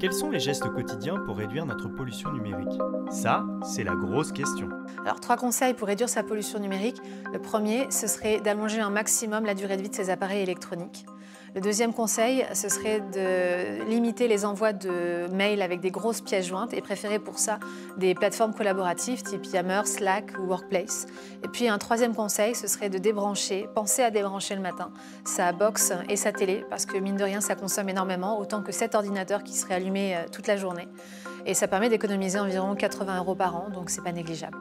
Quels sont les gestes quotidiens pour réduire notre pollution numérique? Ça, c'est la grosse question. Alors, trois conseils pour réduire sa pollution numérique. Le premier, ce serait d'allonger un maximum la durée de vie de ses appareils électroniques. Le deuxième conseil, ce serait de limiter les envois de mails avec des grosses pièces jointes et préférer pour ça des plateformes collaboratives type Yammer, Slack ou Workplace. Et puis un troisième conseil, ce serait de débrancher, penser à débrancher le matin sa box et sa télé parce que mine de rien, ça consomme énormément, autant que cet ordinateur qui serait allumé euh, toute la journée. Et ça permet d'économiser environ 80 euros par an, donc c'est pas négligeable.